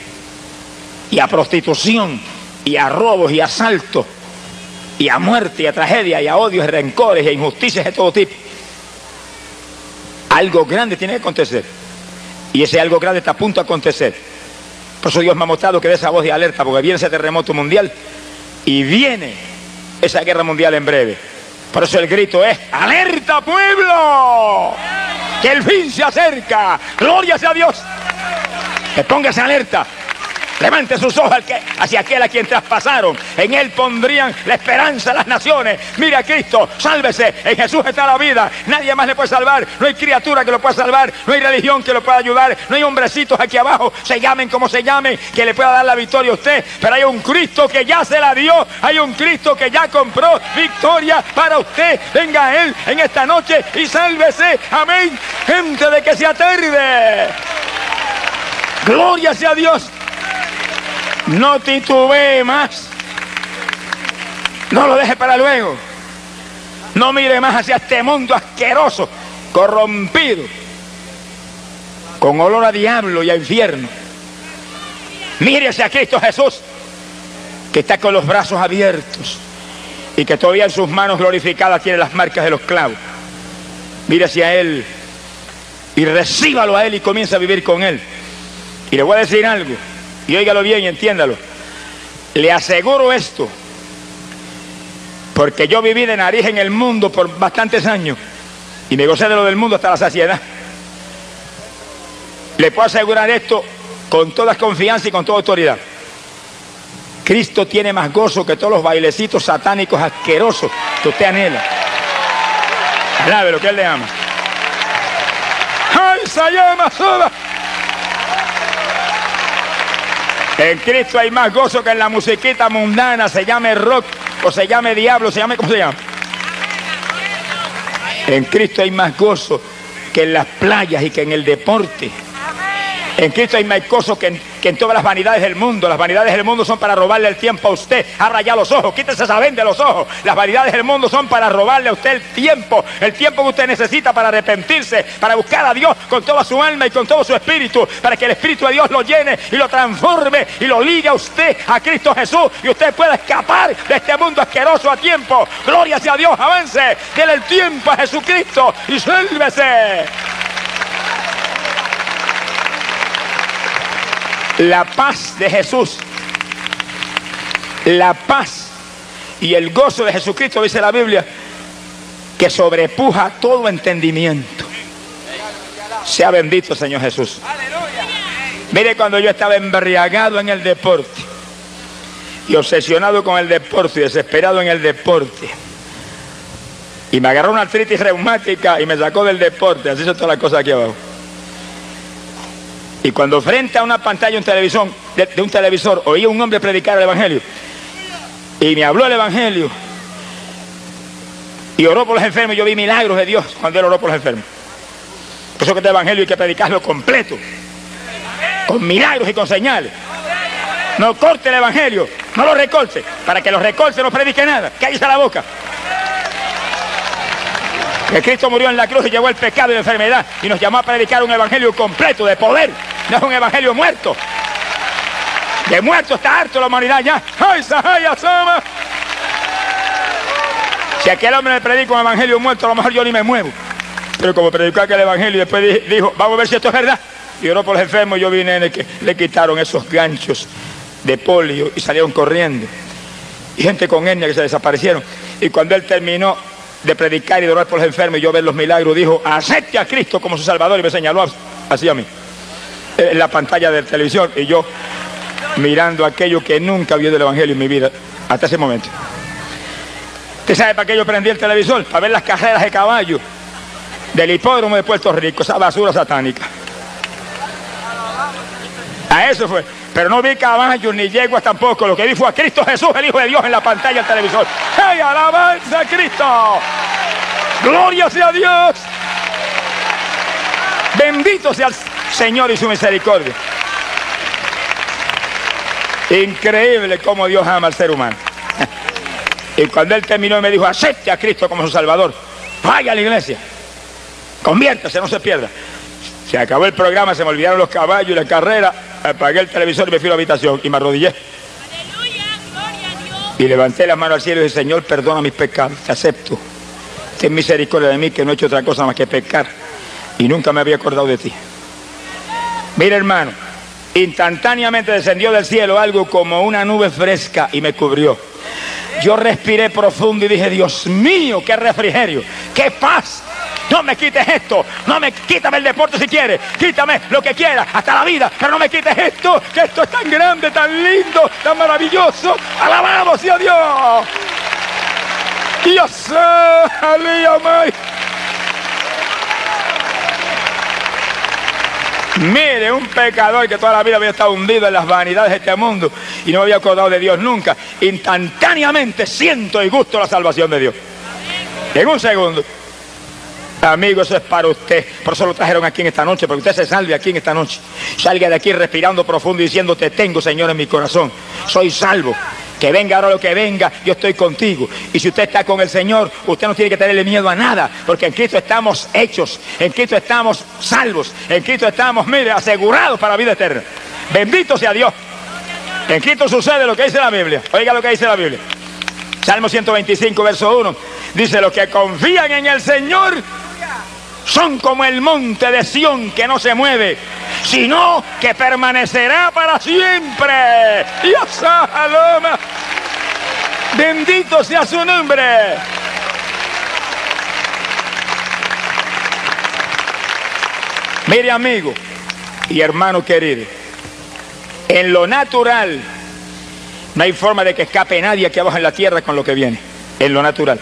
y a prostitución, y a robos y asaltos, y a muerte y a tragedia, y a odios y rencores y a injusticias de todo tipo. Algo grande tiene que acontecer. Y ese algo grande está a punto de acontecer. Por eso Dios me ha mostrado que de esa voz de alerta, porque viene ese terremoto mundial y viene esa guerra mundial en breve. Por eso el grito es, alerta pueblo, que el fin se acerca, gloria sea Dios. Que póngase alerta, Levante sus ojos hacia aquel a quien traspasaron. En él pondrían la esperanza de las naciones. Mira a Cristo, sálvese. En Jesús está la vida. Nadie más le puede salvar. No hay criatura que lo pueda salvar. No hay religión que lo pueda ayudar. No hay hombrecitos aquí abajo, se llamen como se llamen, que le pueda dar la victoria a usted. Pero hay un Cristo que ya se la dio. Hay un Cristo que ya compró victoria para usted. Venga a Él en esta noche y sálvese. Amén. Gente de que se atarde. Gloria sea Dios. No titubee más. No lo deje para luego. No mire más hacia este mundo asqueroso, corrompido, con olor a diablo y a infierno. Mire hacia Cristo Jesús, que está con los brazos abiertos y que todavía en sus manos glorificadas tiene las marcas de los clavos. Mire hacia Él y recíbalo a Él y comienza a vivir con Él. Y le voy a decir algo. Y óigalo bien y entiéndalo. Le aseguro esto, porque yo viví de nariz en el mundo por bastantes años y me gocé de lo del mundo hasta la saciedad. Le puedo asegurar esto con toda confianza y con toda autoridad. Cristo tiene más gozo que todos los bailecitos satánicos asquerosos que usted anhela. Alabe lo que Él le ama. ¡Ay, se llama! En Cristo hay más gozo que en la musiquita mundana, se llame rock o se llame diablo, se llame como se llama. En Cristo hay más gozo que en las playas y que en el deporte. En Cristo hay más gozo que en, que en, todas las vanidades del mundo. Las vanidades del mundo son para robarle el tiempo a usted. Abra ya los ojos, quítese esa venda de los ojos. Las vanidades del mundo son para robarle a usted el tiempo. El tiempo que usted necesita para arrepentirse, para buscar a Dios con toda su alma y con todo su espíritu. Para que el Espíritu de Dios lo llene y lo transforme y lo ligue a usted a Cristo Jesús. Y usted pueda escapar de este mundo asqueroso a tiempo. Gloria sea a Dios, avance. Dele el tiempo a Jesucristo y sálvese. La paz de Jesús, la paz y el gozo de Jesucristo, dice la Biblia, que sobrepuja todo entendimiento. Sea bendito, Señor Jesús. Mire cuando yo estaba embriagado en el deporte y obsesionado con el deporte y desesperado en el deporte. Y me agarró una artritis reumática y me sacó del deporte. Así son todas las cosas aquí abajo. Y cuando frente a una pantalla un televisor, de, un televisor oí a un hombre predicar el Evangelio. Y me habló el Evangelio. Y oró por los enfermos. Yo vi milagros de Dios cuando él oró por los enfermos. Por eso que este Evangelio hay que predicarlo completo. Con milagros y con señales. No corte el Evangelio. No lo recorte. Para que los recorte no predique nada. Cállese la boca. Que Cristo murió en la cruz y llevó el pecado y la enfermedad y nos llamó a predicar un evangelio completo de poder. No es un evangelio muerto. De muerto está harto la humanidad ya. ¡Ay, Sahaya, Sama! Si aquel hombre me predica un evangelio muerto, a lo mejor yo ni me muevo. Pero como predicó aquel evangelio y después dijo, vamos a ver si esto es verdad. Y oró por los enfermos, yo vine en el que le quitaron esos ganchos de polio y salieron corriendo. Y gente con hernia que se desaparecieron. Y cuando él terminó, de predicar y de orar por los enfermos y yo ver los milagros, dijo, acepte a Cristo como su Salvador y me señaló así a mí, en la pantalla de televisión y yo mirando aquello que nunca vi del Evangelio en mi vida hasta ese momento. ¿Usted sabe para qué yo prendí el televisor? Para ver las carreras de caballo del hipódromo de Puerto Rico, esa basura satánica. A eso fue. Pero no vi caballos ni yeguas tampoco. Lo que vi fue a Cristo Jesús, el Hijo de Dios, en la pantalla del televisor. ¡Hey, alabanza a Cristo! ¡Gloria sea Dios! Bendito sea el Señor y su misericordia. Increíble cómo Dios ama al ser humano. Y cuando él terminó me dijo, acepte a Cristo como su Salvador, vaya a la iglesia, conviértase, no se pierda. Se acabó el programa, se me olvidaron los caballos y la carrera, apagué el televisor y me fui a la habitación y me arrodillé. Y levanté las manos al cielo y dije, Señor, perdona mis pecados, te acepto. Ten misericordia de mí que no he hecho otra cosa más que pecar. Y nunca me había acordado de ti. Mira hermano, instantáneamente descendió del cielo algo como una nube fresca y me cubrió. Yo respiré profundo y dije, Dios mío, qué refrigerio, qué paz. No me quites esto, no me quítame el deporte si quieres, quítame lo que quieras, hasta la vida, pero no me quites esto, que esto es tan grande, tan lindo, tan maravilloso. Alabado sea Dios. Dios, Mire, un pecador que toda la vida había estado hundido en las vanidades de este mundo y no había acordado de Dios nunca, instantáneamente siento y gusto la salvación de Dios. En un segundo. Amigo, eso es para usted. Por eso lo trajeron aquí en esta noche, porque usted se salve aquí en esta noche. Salga de aquí respirando profundo y diciendo, te tengo, Señor, en mi corazón. Soy salvo. Que venga ahora lo que venga, yo estoy contigo. Y si usted está con el Señor, usted no tiene que tenerle miedo a nada, porque en Cristo estamos hechos, en Cristo estamos salvos, en Cristo estamos, mire, asegurados para la vida eterna. Bendito sea Dios. En Cristo sucede lo que dice la Biblia. Oiga lo que dice la Biblia. Salmo 125, verso 1. Dice, los que confían en el Señor son como el monte de Sión que no se mueve, sino que permanecerá para siempre. Dios aloma. Bendito sea su nombre. Mire amigo y hermano querido, en lo natural no hay forma de que escape nadie aquí abajo en la tierra con lo que viene, en lo natural.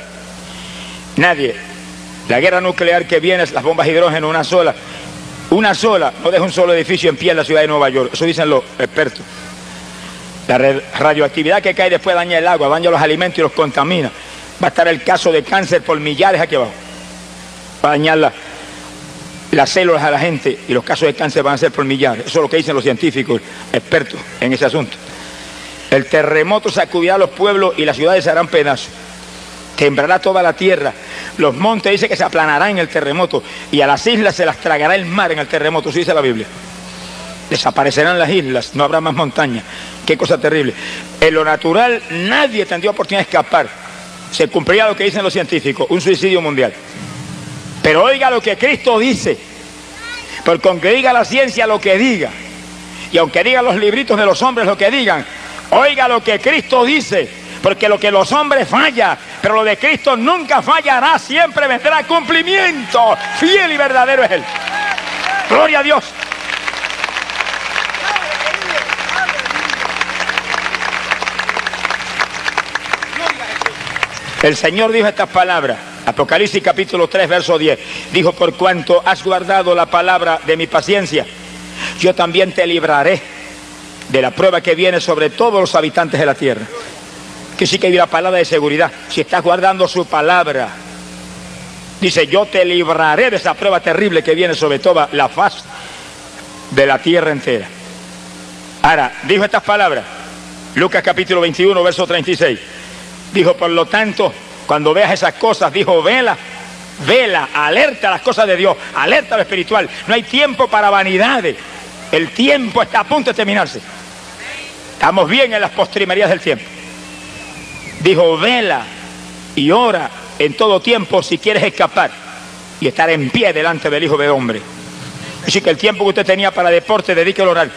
Nadie. La guerra nuclear que viene, las bombas hidrógeno, una sola, una sola, no deja un solo edificio en pie en la ciudad de Nueva York. Eso dicen los expertos. La radioactividad que cae después daña el agua, daña los alimentos y los contamina. Va a estar el caso de cáncer por millares aquí abajo. Va a dañar las células a la gente y los casos de cáncer van a ser por millares. Eso es lo que dicen los científicos, expertos en ese asunto. El terremoto sacudirá a los pueblos y las ciudades se harán pedazos. Tembrará toda la tierra. Los montes dice que se aplanarán en el terremoto y a las islas se las tragará el mar en el terremoto, eso dice la Biblia. Desaparecerán las islas, no habrá más montaña. Qué cosa terrible. En lo natural nadie tendría oportunidad de escapar. Se cumpliría lo que dicen los científicos, un suicidio mundial. Pero oiga lo que Cristo dice. Porque aunque diga la ciencia lo que diga, y aunque digan los libritos de los hombres lo que digan, oiga lo que Cristo dice. Porque lo que los hombres falla, pero lo de Cristo nunca fallará, siempre vendrá cumplimiento. Fiel y verdadero es Él. Gloria a Dios. El Señor dijo estas palabras. Apocalipsis capítulo 3, verso 10. Dijo, por cuanto has guardado la palabra de mi paciencia, yo también te libraré de la prueba que viene sobre todos los habitantes de la tierra que sí que hay una palabra de seguridad. Si estás guardando su palabra, dice, yo te libraré de esa prueba terrible que viene sobre toda la faz de la tierra entera. Ahora, dijo estas palabras, Lucas capítulo 21, verso 36. Dijo, por lo tanto, cuando veas esas cosas, dijo, vela, vela, alerta a las cosas de Dios, alerta a lo espiritual. No hay tiempo para vanidades. El tiempo está a punto de terminarse. Estamos bien en las postrimerías del tiempo. Dijo, vela y ora en todo tiempo si quieres escapar y estar en pie delante del Hijo de Hombre. Así que el tiempo que usted tenía para deporte, dedíquelo a orar.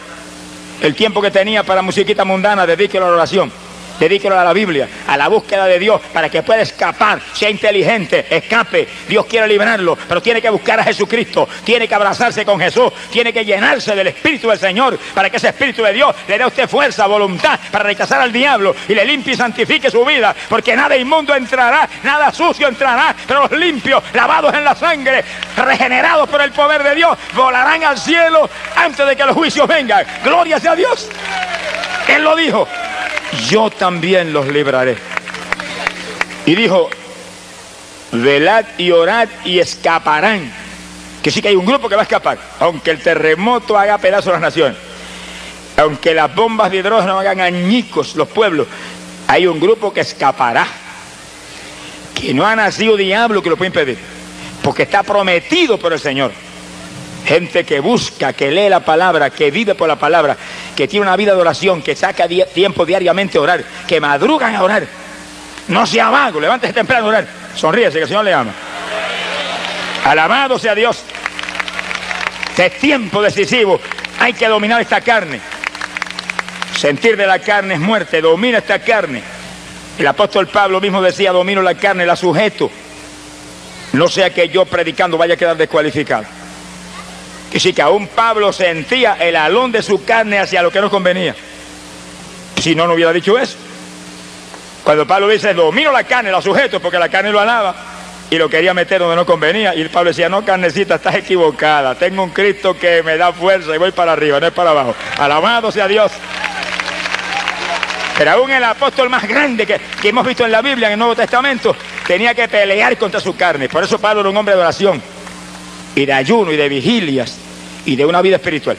El tiempo que tenía para musiquita mundana, dedíquelo a la oración dedíquelo a la Biblia, a la búsqueda de Dios, para que pueda escapar, sea inteligente, escape. Dios quiere librarlo, pero tiene que buscar a Jesucristo, tiene que abrazarse con Jesús, tiene que llenarse del Espíritu del Señor, para que ese Espíritu de Dios le dé a usted fuerza, voluntad, para rechazar al diablo y le limpie y santifique su vida, porque nada inmundo entrará, nada sucio entrará, pero los limpios, lavados en la sangre, regenerados por el poder de Dios, volarán al cielo antes de que los juicios vengan. Gloria sea a Dios. Él lo dijo yo también los libraré. Y dijo, velad y orad y escaparán Que sí que hay un grupo que va a escapar, aunque el terremoto haga pedazos a las naciones, aunque las bombas de hidrógeno hagan añicos los pueblos, hay un grupo que escapará, que no ha nacido diablo que lo puede impedir, porque está prometido por el Señor. Gente que busca, que lee la palabra, que vive por la palabra, que tiene una vida de oración, que saca tiempo diariamente a orar, que madrugan a orar. No sea vago, levántese temprano a orar. Sonríese que el Señor le ama. Alabado sea Dios. Es tiempo decisivo. Hay que dominar esta carne. Sentir de la carne es muerte. Domina esta carne. El apóstol Pablo mismo decía, domino la carne, la sujeto. No sea que yo predicando vaya a quedar descualificado. Y sí que aún Pablo sentía el alón de su carne hacia lo que no convenía. Si no, no hubiera dicho eso. Cuando Pablo dice, domino la carne, la sujeto, porque la carne lo alaba y lo quería meter donde no convenía. Y Pablo decía, no, carnecita, estás equivocada. Tengo un Cristo que me da fuerza y voy para arriba, no es para abajo. Alabado sea Dios. Pero aún el apóstol más grande que, que, hemos visto en la Biblia, en el Nuevo Testamento, tenía que pelear contra su carne. Por eso Pablo era un hombre de oración y de ayuno y de vigilias y de una vida espiritual.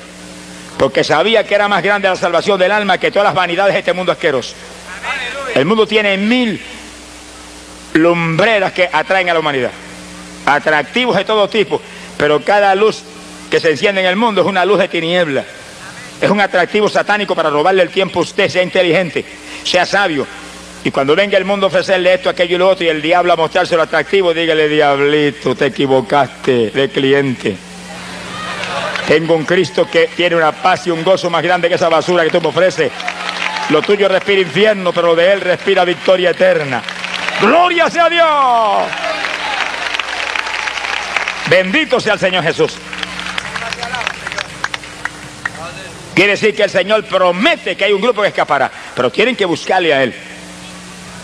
Porque sabía que era más grande la salvación del alma que todas las vanidades de este mundo asqueroso. El mundo tiene mil lumbreras que atraen a la humanidad. Atractivos de todo tipo. Pero cada luz que se enciende en el mundo es una luz de tiniebla. Es un atractivo satánico para robarle el tiempo a usted. Sea inteligente, sea sabio. Y cuando venga el mundo a ofrecerle esto, aquello y lo otro, y el diablo a mostrarse lo atractivo, dígale, diablito, te equivocaste de cliente. Tengo un Cristo que tiene una paz y un gozo más grande que esa basura que tú me ofreces. Lo tuyo respira infierno, pero lo de Él respira victoria eterna. Gloria sea Dios. Bendito sea el Señor Jesús. Quiere decir que el Señor promete que hay un grupo que escapará, pero tienen que buscarle a Él.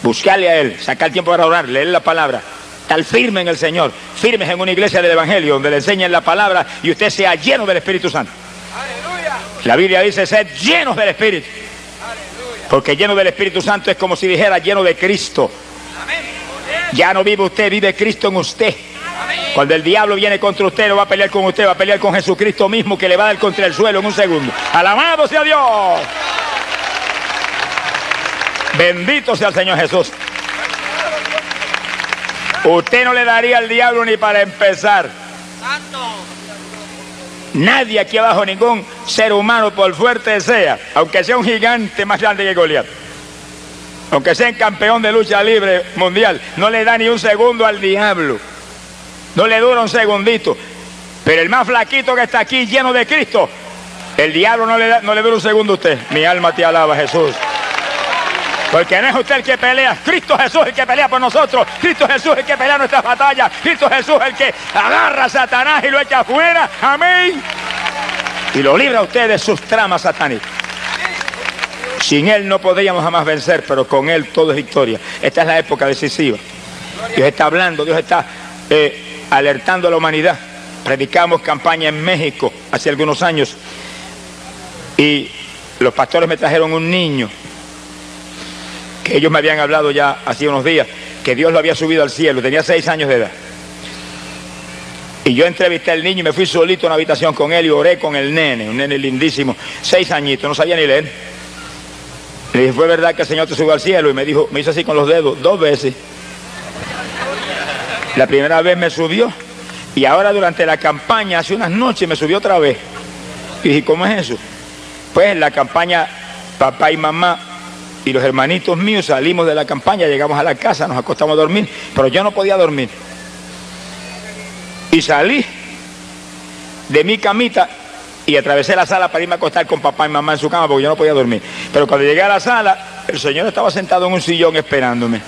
Buscarle a Él, sacar tiempo para orar, leer la palabra. Estar firme en el Señor, firmes en una iglesia del Evangelio donde le enseñen la palabra y usted sea lleno del Espíritu Santo. La Biblia dice ser llenos del Espíritu. Porque lleno del Espíritu Santo es como si dijera lleno de Cristo. Ya no vive usted, vive Cristo en usted. Cuando el diablo viene contra usted, no va a pelear con usted, va a pelear con Jesucristo mismo que le va a dar contra el suelo en un segundo. Alabado sea Dios. Bendito sea el Señor Jesús. Usted no le daría al diablo ni para empezar. Nadie aquí abajo, ningún ser humano, por fuerte sea, aunque sea un gigante más grande que Goliat, aunque sea un campeón de lucha libre mundial, no le da ni un segundo al diablo. No le dura un segundito. Pero el más flaquito que está aquí, lleno de Cristo, el diablo no le, da, no le dura un segundo a usted. Mi alma te alaba, Jesús. Porque no es usted el que pelea, Cristo Jesús el que pelea por nosotros, Cristo Jesús el que pelea nuestras batallas, Cristo Jesús el que agarra a Satanás y lo echa afuera, amén. Y lo libra a usted de sus tramas satánicas. Sin Él no podríamos jamás vencer, pero con Él todo es victoria. Esta es la época decisiva. Dios está hablando, Dios está eh, alertando a la humanidad. Predicamos campaña en México hace algunos años y los pastores me trajeron un niño que ellos me habían hablado ya hace unos días, que Dios lo había subido al cielo, tenía seis años de edad. Y yo entrevisté al niño y me fui solito a una habitación con él y oré con el nene, un nene lindísimo, seis añitos, no sabía ni leer. Le dije, ¿fue verdad que el Señor te subió al cielo? Y me dijo, me hizo así con los dedos, dos veces. La primera vez me subió y ahora durante la campaña, hace unas noches, me subió otra vez. Y dije, ¿cómo es eso? Pues en la campaña, papá y mamá y los hermanitos míos salimos de la campaña, llegamos a la casa, nos acostamos a dormir, pero yo no podía dormir. Y salí de mi camita y atravesé la sala para irme a acostar con papá y mamá en su cama porque yo no podía dormir. Pero cuando llegué a la sala, el Señor estaba sentado en un sillón esperándome.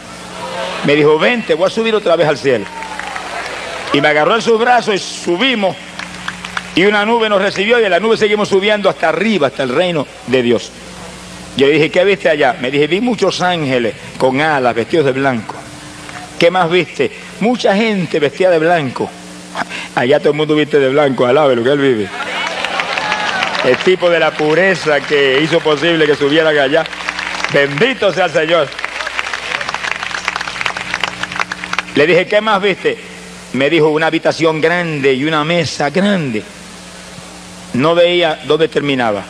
Me dijo, ven, te voy a subir otra vez al cielo. Y me agarró en sus brazos y subimos. Y una nube nos recibió y de la nube seguimos subiendo hasta arriba, hasta el reino de Dios. Yo dije, ¿qué viste allá? Me dije, vi muchos ángeles con alas, vestidos de blanco. ¿Qué más viste? Mucha gente vestida de blanco. Allá todo el mundo viste de blanco, alabe lo que él vive. El tipo de la pureza que hizo posible que subieran allá. Bendito sea el Señor. Le dije, ¿qué más viste? me dijo una habitación grande y una mesa grande. No veía dónde terminaba.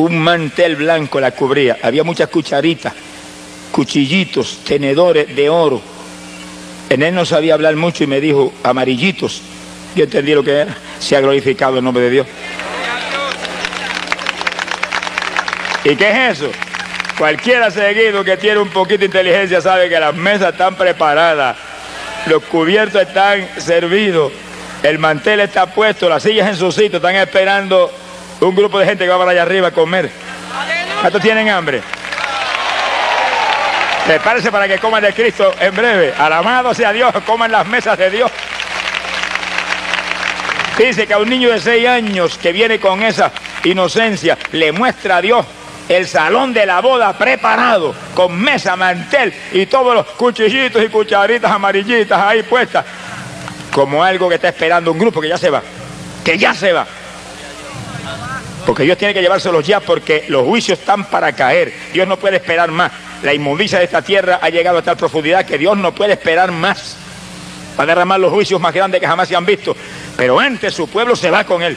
Un mantel blanco la cubría. Había muchas cucharitas, cuchillitos, tenedores de oro. En él no sabía hablar mucho y me dijo amarillitos. Yo entendí lo que era. Se ha glorificado el nombre de Dios. ¿Y qué es eso? Cualquiera seguido que tiene un poquito de inteligencia sabe que las mesas están preparadas, los cubiertos están servidos, el mantel está puesto, las sillas en su sitio, están esperando un grupo de gente que va para allá arriba a comer. ¿Cuántos tienen hambre? Prepárese para que coman de Cristo en breve. Alabado sea Dios, coman las mesas de Dios. Dice que a un niño de seis años que viene con esa inocencia le muestra a Dios el salón de la boda preparado, con mesa, mantel y todos los cuchillitos y cucharitas amarillitas ahí puestas, como algo que está esperando un grupo que ya se va, que ya se va. Porque Dios tiene que llevárselos ya porque los juicios están para caer. Dios no puede esperar más. La inmundicia de esta tierra ha llegado a tal profundidad que Dios no puede esperar más. Va a derramar los juicios más grandes que jamás se han visto. Pero antes su pueblo se va con él.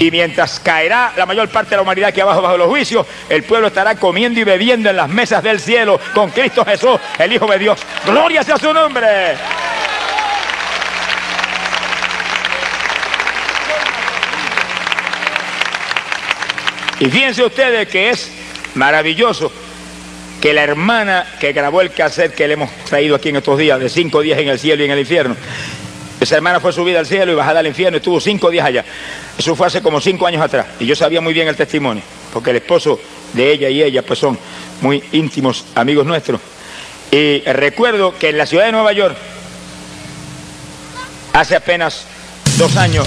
Y mientras caerá la mayor parte de la humanidad aquí abajo bajo los juicios, el pueblo estará comiendo y bebiendo en las mesas del cielo con Cristo Jesús, el Hijo de Dios. Gloria sea su nombre. Y fíjense ustedes que es maravilloso que la hermana que grabó el cassette que le hemos traído aquí en estos días, de cinco días en el cielo y en el infierno, esa hermana fue subida al cielo y bajada al infierno estuvo cinco días allá. Eso fue hace como cinco años atrás. Y yo sabía muy bien el testimonio, porque el esposo de ella y ella pues son muy íntimos amigos nuestros. Y recuerdo que en la ciudad de Nueva York, hace apenas dos años,